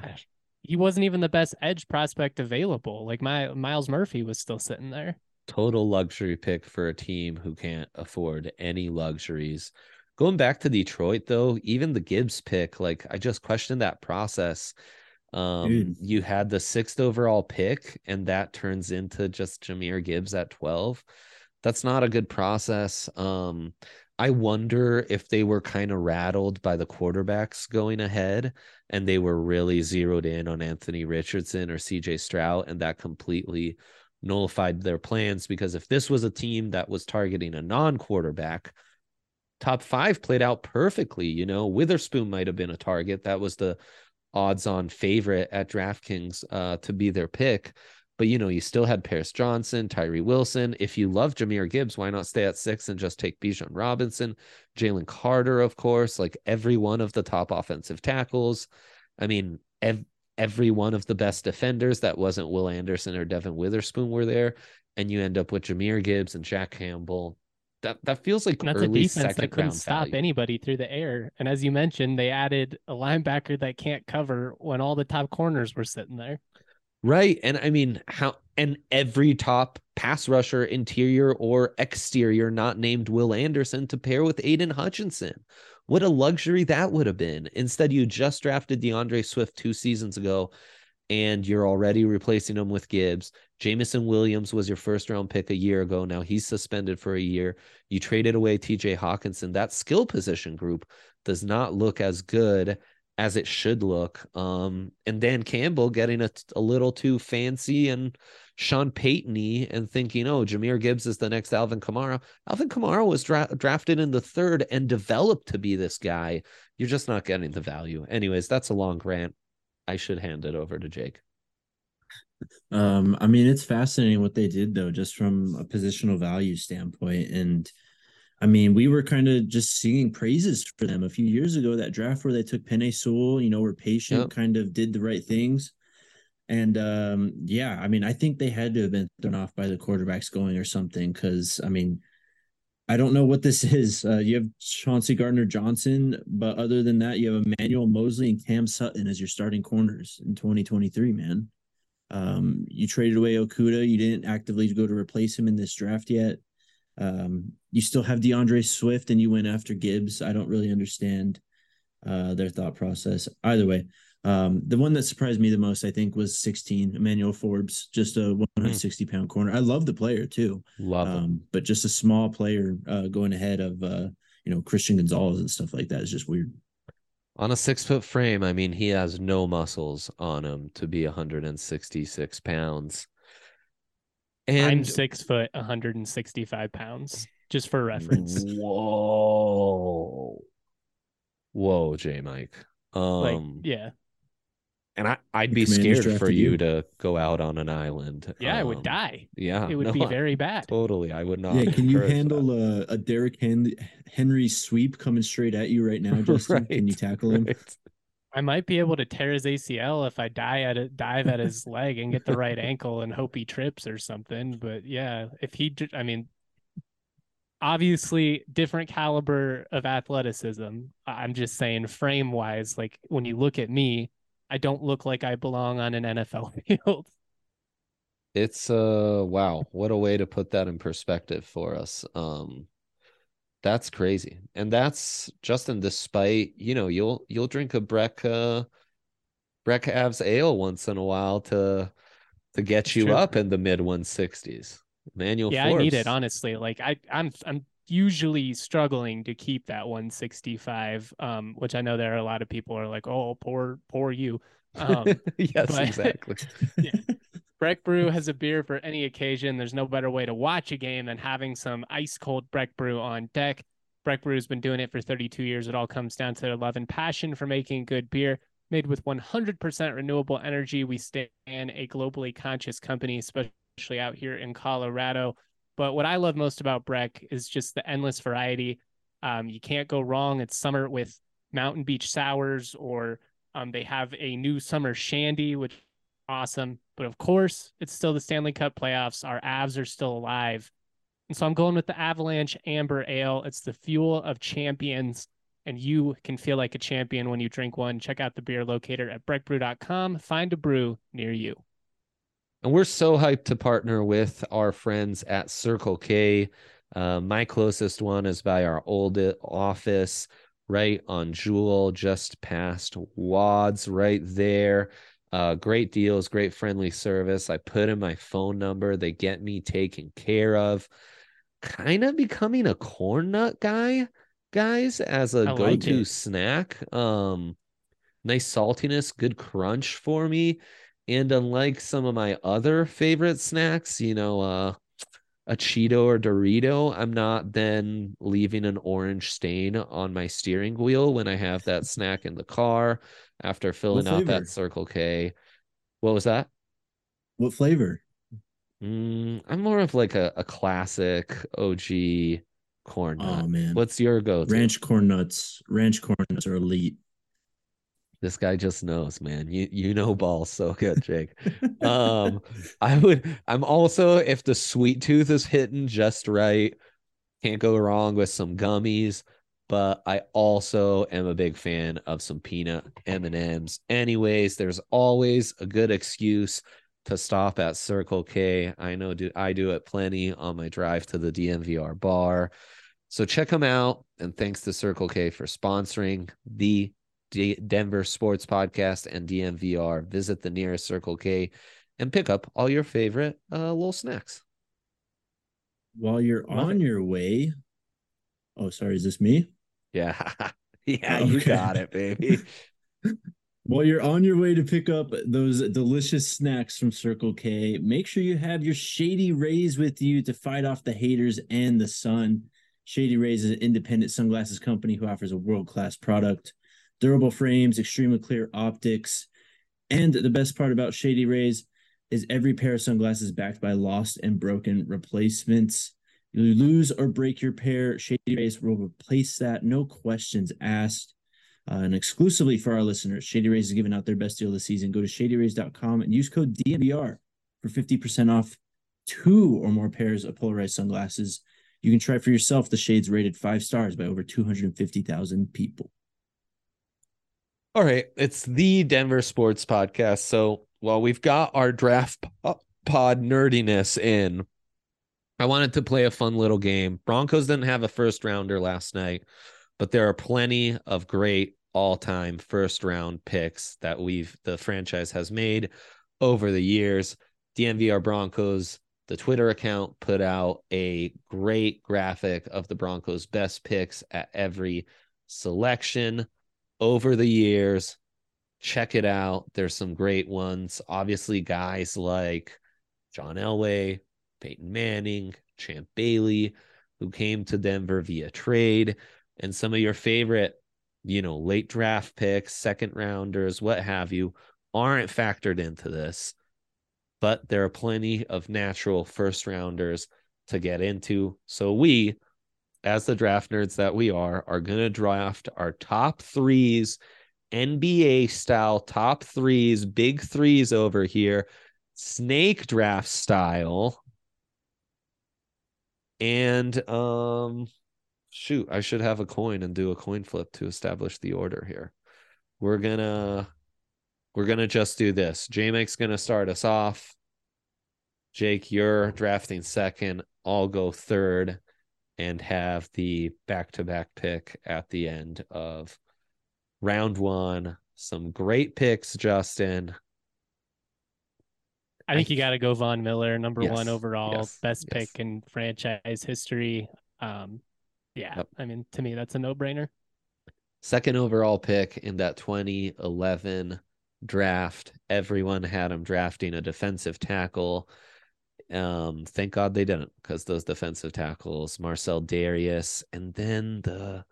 He wasn't even the best edge prospect available. Like my Myles Murphy was still sitting there. Total luxury pick for a team who can't afford any luxuries. Going back to Detroit though, even the Gibbs pick, like I just questioned that process um, Dude. you had the sixth overall pick, and that turns into just Jahmyr Gibbs at 12. That's not a good process. Um, I wonder if they were kind of rattled by the quarterbacks going ahead and they were really zeroed in on Anthony Richardson or CJ Stroud, and that completely nullified their plans. Because if this was a team that was targeting a non quarterback, top five played out perfectly. You know, Witherspoon might have been a target. That was the odds on favorite at DraftKings uh, to be their pick. But you know, you still had Paris Johnson, Tyree Wilson. If you love Jahmyr Gibbs, why not stay at six and just take Bijan Robinson, Jalen Carter, of course, like every one of the top offensive tackles. I mean, ev- every one of the best defenders that wasn't Will Anderson or Devon Witherspoon were there. And you end up with Jahmyr Gibbs and Jack Campbell that that feels like that's a defense that couldn't stop value. anybody through the air. And as you mentioned, they added a linebacker that can't cover when all the top corners were sitting there. Right. And I mean, how and every top pass rusher, interior or exterior, not named Will Anderson to pair with Aidan Hutchinson. What a luxury that would have been. Instead, you just drafted D'Andre Swift two seasons ago and you're already replacing him with Gibbs. Jameson Williams was your first round pick a year ago. Now he's suspended for a year. You traded away TJ Hockenson. That skill position group does not look as good as it should look. Um, and Dan Campbell getting a, a little too fancy and Sean Paytony and thinking, oh, Jahmyr Gibbs is the next Alvin Kamara. Alvin Kamara was dra- drafted in the third and developed to be this guy. You're just not getting the value. Anyways, that's a long rant. I should hand it over to Jake. Um, I mean, it's fascinating what they did though, just from a positional value standpoint. And I mean, we were kind of just singing praises for them a few years ago. That draft where they took Penei Sewell, you know, were patient, yep. kind of did the right things. And um, yeah, I mean, I think they had to have been thrown off by the quarterbacks going or something. Cause I mean, I don't know what this is. Uh, you have Chauncey Gardner Johnson, but other than that, you have Emmanuel Moseley and Cam Sutton as your starting corners in 2023, man. Um, you traded away Okudah. You didn't actively go to replace him in this draft yet. Um, you still have D'Andre Swift and you went after Gibbs. I don't really understand uh, their thought process. Either way, um, the one that surprised me the most, I think, was 16, Emmanuel Forbes, just a 160 pound corner. I love the player too. Love him. Um, but just a small player uh, going ahead of, uh, you know, Christian Gonzalez and stuff like that is just weird. On a six foot frame, I mean, he has no muscles on him to be 166 pounds. And I'm six foot, 165 pounds. Just for reference. Whoa. Whoa, J Mike. Um like, yeah, and I, I'd The be scared for you you. to go out on an island. yeah, I would Um, die. Yeah. It would no, be very bad. totally. I would not. Yeah, can you encourage that. handle a, a Derrick Hen- Henry sweep coming straight at you right now, Justin? Can you tackle him? right. I might be able to tear his ACL if I die at it, dive at his leg and get the right ankle and hope he trips or something. But yeah, if he, I mean, obviously different caliber of athleticism. I'm just saying frame wise, like when you look at me, I don't look like I belong on an NFL field. It's uh wow, what a way to put that in perspective for us. Um that's crazy. And that's Justin, despite, you know, you'll you'll drink a Breck uh Breck Avs ale once in a while to to get you true. up in the mid 160s. Manual yeah, I need it honestly. Like I, I'm, I'm usually struggling to keep that 165. Um, which I know there are a lot of people are like, oh, poor, poor you. Um, yes, but- exactly. Breck Brew has a beer for any occasion. There's no better way to watch a game than having some ice cold Breck Brew on deck. Breck Brew has been doing it for 32 years. It all comes down to their love and passion for making good beer. Made with 100% renewable energy, we stay in a globally conscious company, especially out here in Colorado. But what I love most about Breck is just the endless variety. Um, you can't go wrong. It's summer with Mountain Beach sours, or um, they have a new summer shandy, which is awesome. But of course, it's still the Stanley Cup playoffs. Our Avs are still alive. And so I'm going with the Avalanche Amber Ale. It's the fuel of champions, and you can feel like a champion when you drink one. Check out the beer locator at breckbrew.com. Find a brew near you. And we're so hyped to partner with our friends at Circle K. Uh, my closest one is by our old office, right on Jewell, just past Wads, right there. Uh, great deals, great friendly service. I put in my phone number, they get me taken care of. Kind of becoming a corn nut guy, guys, as a go-to it. snack. Um, nice saltiness, good crunch for me. And unlike some of my other favorite snacks, you know, uh, a Cheeto or Dorito, I'm not then leaving an orange stain on my steering wheel when I have that snack in the car after filling out that Circle K. What was that? What flavor? Mm, I'm more of like a, a classic OG corn nut. Oh man, What's your go-to? ranch corn nuts. Ranch corn nuts are elite. This guy just knows, man. You you know balls so good, Jake. um i would i'm also if the sweet tooth is hitting just right can't go wrong with some gummies but i also am a big fan of some peanut m&ms anyways there's always a good excuse to stop at circle k i know do i do it plenty on my drive to the dnvr bar so check them out and thanks to circle k for sponsoring the D- denver sports podcast and dnvr visit the nearest circle k and pick up all your favorite uh, little snacks. While you're Love on your way, oh sorry, is this me? Yeah. yeah, you got it, baby. While you're on your way to pick up those delicious snacks from Circle K, make sure you have your Shady Rays with you to fight off the haters and the sun. Shady Rays is an independent sunglasses company who offers a world class product, durable frames, extremely clear optics. And the best part about Shady Rays is every pair of sunglasses backed by lost and broken replacements. You lose or break your pair, Shady Rays will replace that, no questions asked. Uh, and exclusively for our listeners, Shady Rays is giving out their best deal this season. Go to shadyrays.com and use code DNVR for 50% off two or more pairs of polarized sunglasses. You can try for yourself the shades rated five stars by over 250,000 people. All right. It's the Denver Sports Podcast. So while we've got our draft pod nerdiness in, I wanted to play a fun little game. Broncos didn't have a first rounder last night, but there are plenty of great all time first round picks that we've, the franchise has made over the years. DNVR Broncos, the Twitter account put out a great graphic of the Broncos' best picks at every selection over the years. Check it out. There's some great ones. Obviously, guys like John Elway, Peyton Manning, Champ Bailey, who came to Denver via trade, and some of your favorite, you know, late draft picks, second rounders, what have you, aren't factored into this. But there are plenty of natural first rounders to get into. So we, as the draft nerds that we are, are going to draft our top threes, NBA style top threes, big threes over here, snake draft style. And um shoot, I should have a coin and do a coin flip to establish the order here. We're gonna we're gonna just do this. J Mike's gonna start us off. Jake, you're drafting second. I'll go third and have the back to back pick at the end of round one. Some great picks, Justin. I think you got to go Von Miller, number Yes, one overall, yes, best yes. pick in franchise history. Um, yeah, Yep. I mean, to me, that's a no brainer. Second overall pick in that 2011 draft. Everyone had him drafting a defensive tackle. Um, thank God they didn't, because those defensive tackles, Marcell Dareus, and then the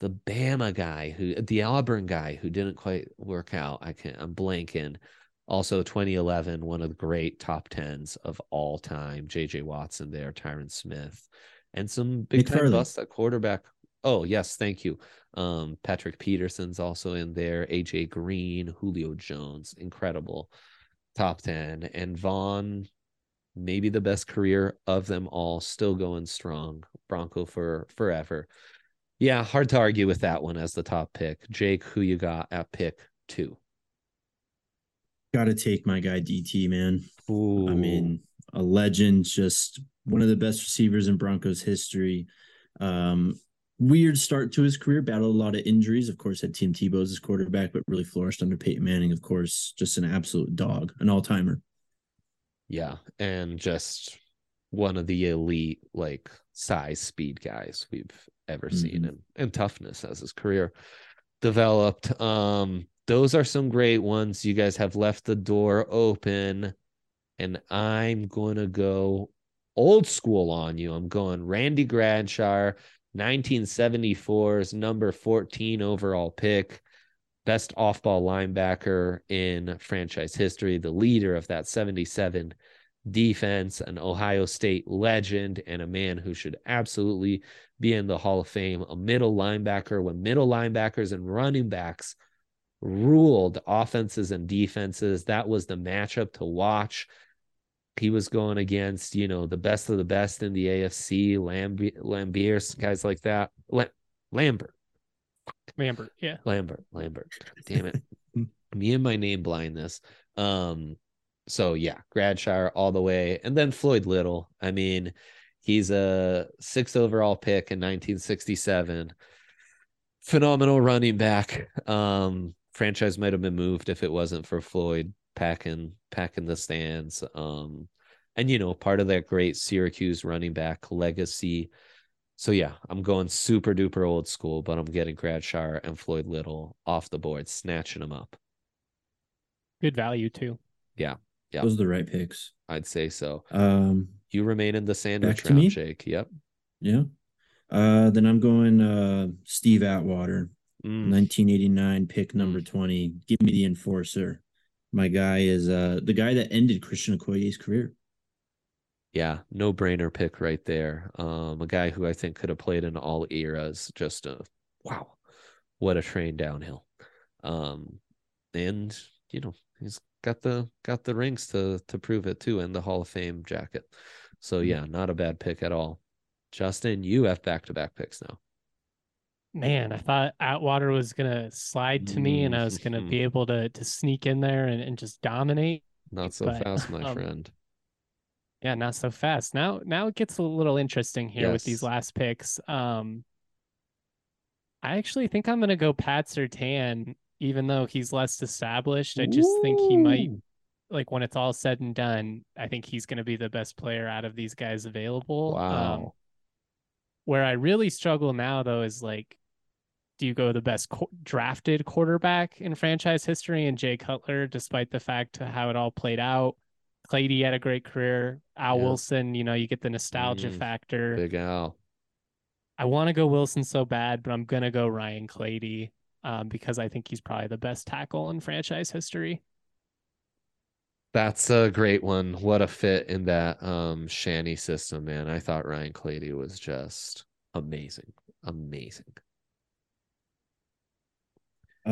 the Bama guy who the Auburn guy who didn't quite work out. I can't I'm blanking. Also 2011, one of the great top tens of all time. JJ Watson there, Tyron Smith, and some big time bust at quarterback. Oh, yes, thank you. Um, Patrick Peterson's also in there, AJ Green, Julio Jones, incredible top 10. And Von, maybe the best career of them all, still going strong. Bronco for forever. Yeah, hard to argue with that one as the top pick. Jake, who you got at pick two? Got to take my guy DT, man. Ooh, I mean, a legend, just one of the best receivers in Broncos history. Um, weird start to his career, battled a lot of injuries. Of course, had Tim Tebow as his quarterback, but really flourished under Peyton Manning. Of course, just an absolute dog, an all timer. Yeah, and just one of the elite like size speed guys we've ever seen Mhm. and, and toughness as his career developed. Um, those are some great ones. You guys have left the door open, and I'm gonna go old school on you. I'm going Randy Gradishar, 1974's number 14 overall pick, best off ball linebacker in franchise history, the leader of that 77 defense, an Ohio State legend, and a man who should absolutely be in the Hall of Fame, a middle linebacker when middle linebackers and running backs ruled offenses and defenses. That was the matchup to watch. He was going against, you know, the best of the best in the AFC, Lamb- Lambiers, guys like that. La- Lambert, Lambert, yeah. Lambert, Lambert. Damn it. Me and my name blindness. Um, so yeah, Gradishar all the way. And then Floyd Little. I mean, he's a sixth overall pick in 1967. Phenomenal running back. Um, franchise might have been moved if it wasn't for Floyd packing packing the stands. Um, and you know, part of that great Syracuse running back legacy. So yeah, I'm going super duper old school, but I'm getting Gradishar and Floyd Little off the board, snatching them up. Good value too. Yeah, yeah. Those are the right picks. I'd say so. Um, You remain in the sandwich Back round, me? Jake. Yep. yeah. Uh, then I'm going uh Steve Atwater, Mm, 1989 pick number 20. Give me the enforcer. My guy is uh the guy that ended Christian Okoye's career. Yeah, no brainer pick right there. Um, a guy who I think could have played in all eras. Just a wow, what a train downhill. Um, and you know he's got the got the rings to to prove it too, and the Hall of Fame jacket. So Mm. yeah, not a bad pick at all. Justin, you have back to back picks now. Man, I thought Atwater was gonna slide to me and I was gonna Mhm. be able to to sneak in there and, and just dominate. Not so But, fast, my um, friend. Yeah, not so fast. Now now it gets a little interesting here with these last picks. Um I actually think I'm gonna go Pat Surtain, even though he's less established. I just think he might like when it's all said and done, I think he's gonna be the best player out of these guys available. Um, Wow. where I really struggle now though is like do you go the best qu- drafted quarterback in franchise history and Jay Cutler despite the fact how it all played out Clady had a great career. Al Yeah. Wilson, you know, you get the nostalgia Mm, factor. Big Al. I want to go Wilson so bad, but I'm gonna go Ryan Clady um, because I think he's probably the best tackle in franchise history. That's a great one. What a fit in that um Shanny system, man. I thought Ryan Clady was just amazing. Amazing.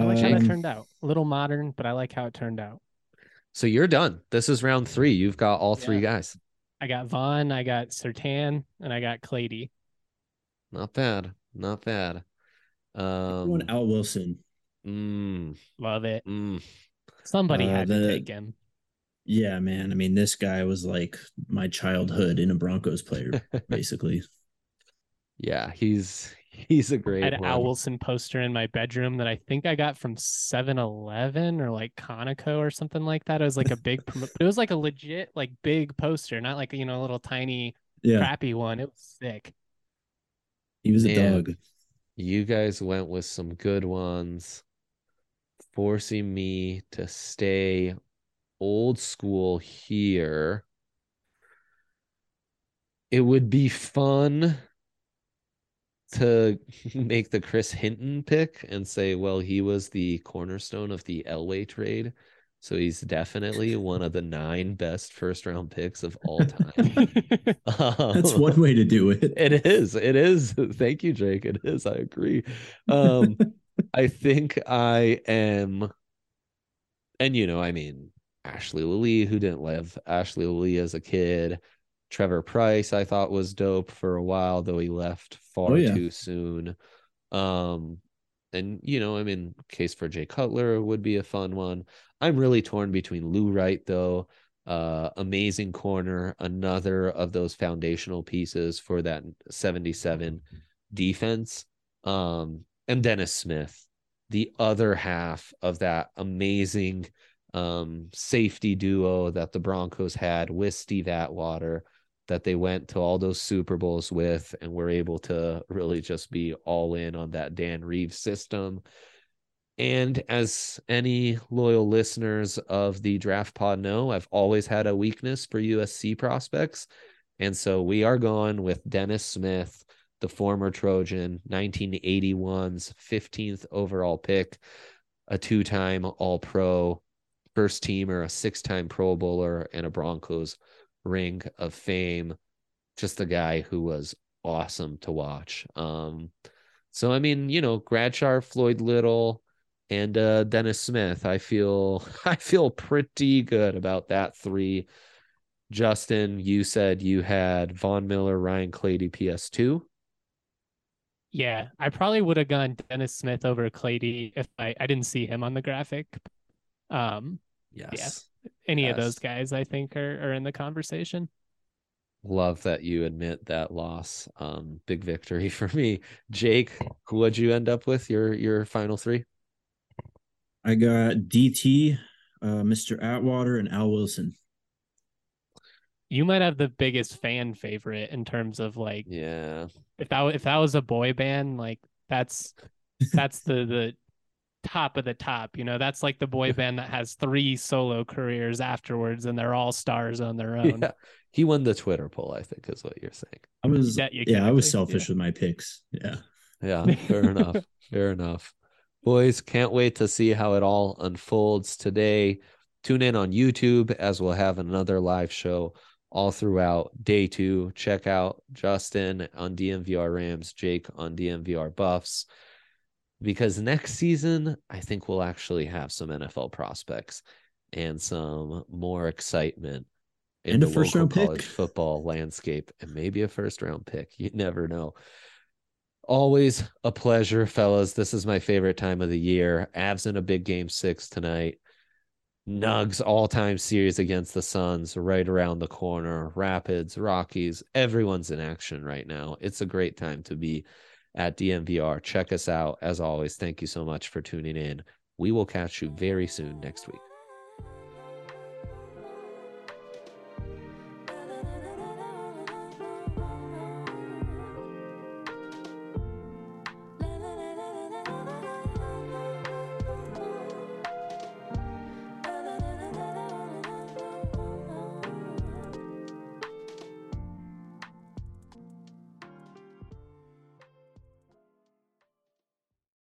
I like how that Um, turned out. A little modern, but I like how it turned out. So you're done. This is round three. You've got all three Yeah. guys. I got Von, I got Surtain, and I got Clady. Not bad. Not bad. Um one Al Wilson. mm, Love it. mm. Somebody Uh, had the- to take him. Yeah, man. I mean, this guy was like my childhood in a Broncos player, basically. Yeah, he's he's a great had an one. Al Wilson poster in my bedroom that I think I got from 7-Eleven or like Conoco or something like that. It was like a big, promo- it was like a legit, like big poster, not like you know a little tiny Yeah, crappy one. It was sick. he was a Man. dog. You guys went with some good ones, forcing me to stay old school here. It would be fun to make the Chris Hinton pick and say, well, he was the cornerstone of the Elway trade. So he's definitely one of the nine best first round picks of all time. That's Um, one way to do it. it is. It is. Thank you, Jake. It is. I agree. Um, I think I am, and you know, I mean, Ashley Lelie, who didn't live Ashley Lelie as a kid. Trevor Pryce, I thought was dope for a while, though he left far Oh, yeah. too soon. Um, and you know, I mean, case for Jay Cutler would be a fun one. I'm really torn between Lou Wright, though. Uh, amazing corner, another of those foundational pieces for that 77 defense. Um, and Dennis Smith, the other half of that amazing um safety duo that the Broncos had with Steve Atwater that they went to all those Super Bowls with and were able to really just be all in on that Dan Reeves system. And as any loyal listeners of the draft pod know, I've always had a weakness for USC prospects. And so we are going with Dennis Smith, the former Trojan, 1981's 15th overall pick, a two time All Pro, first teamer, a six time Pro Bowler, and a Broncos ring of fame. Just a guy who was awesome to watch. Um, so I mean, you know, Bradshaw, Floyd Little, and uh, Dennis Smith. I feel I feel pretty good about that three. Justin, you said you had Von Miller, Ryan Clady, PS2. Yeah, I probably would have gone Dennis Smith over Clady if I, I didn't see him on the graphic. Um, Yes. Any of those guys I think are, are in the conversation. Love that you admit that loss. Um, big victory for me. Jake, what'd you end up with? Your your final three? I got DT, uh, Mr. Atwater, and Al Wilson. You might have the biggest fan favorite in terms of like Yeah. if that if that was a boy band, like that's that's the the top of the top. You know, that's like the boy band that has three solo careers afterwards, and they're all stars on their own. Yeah. He won the Twitter poll, I think is what you're saying. I was Yeah, you yeah, I was exactly, selfish with my picks. Yeah. Yeah, fair enough. Fair enough. Boys, can't wait to see how it all unfolds today. Tune in on YouTube as we'll have another live show all throughout day two. Check out Justin on DNVR Rams, Jake on DNVR Buffs. Because next season, I think we'll actually have some NFL prospects and some more excitement in And the first round pick. college football landscape and maybe a first round pick. You never know. Always a pleasure, fellas. This is my favorite time of the year. Avs in a big game six tonight. Nugs all time series against the Suns right around the corner. Rapids, Rockies, everyone's in action right now. It's a great time to be at DNVR. Check us out. As always, thank you so much for tuning in. We will catch you very soon next week.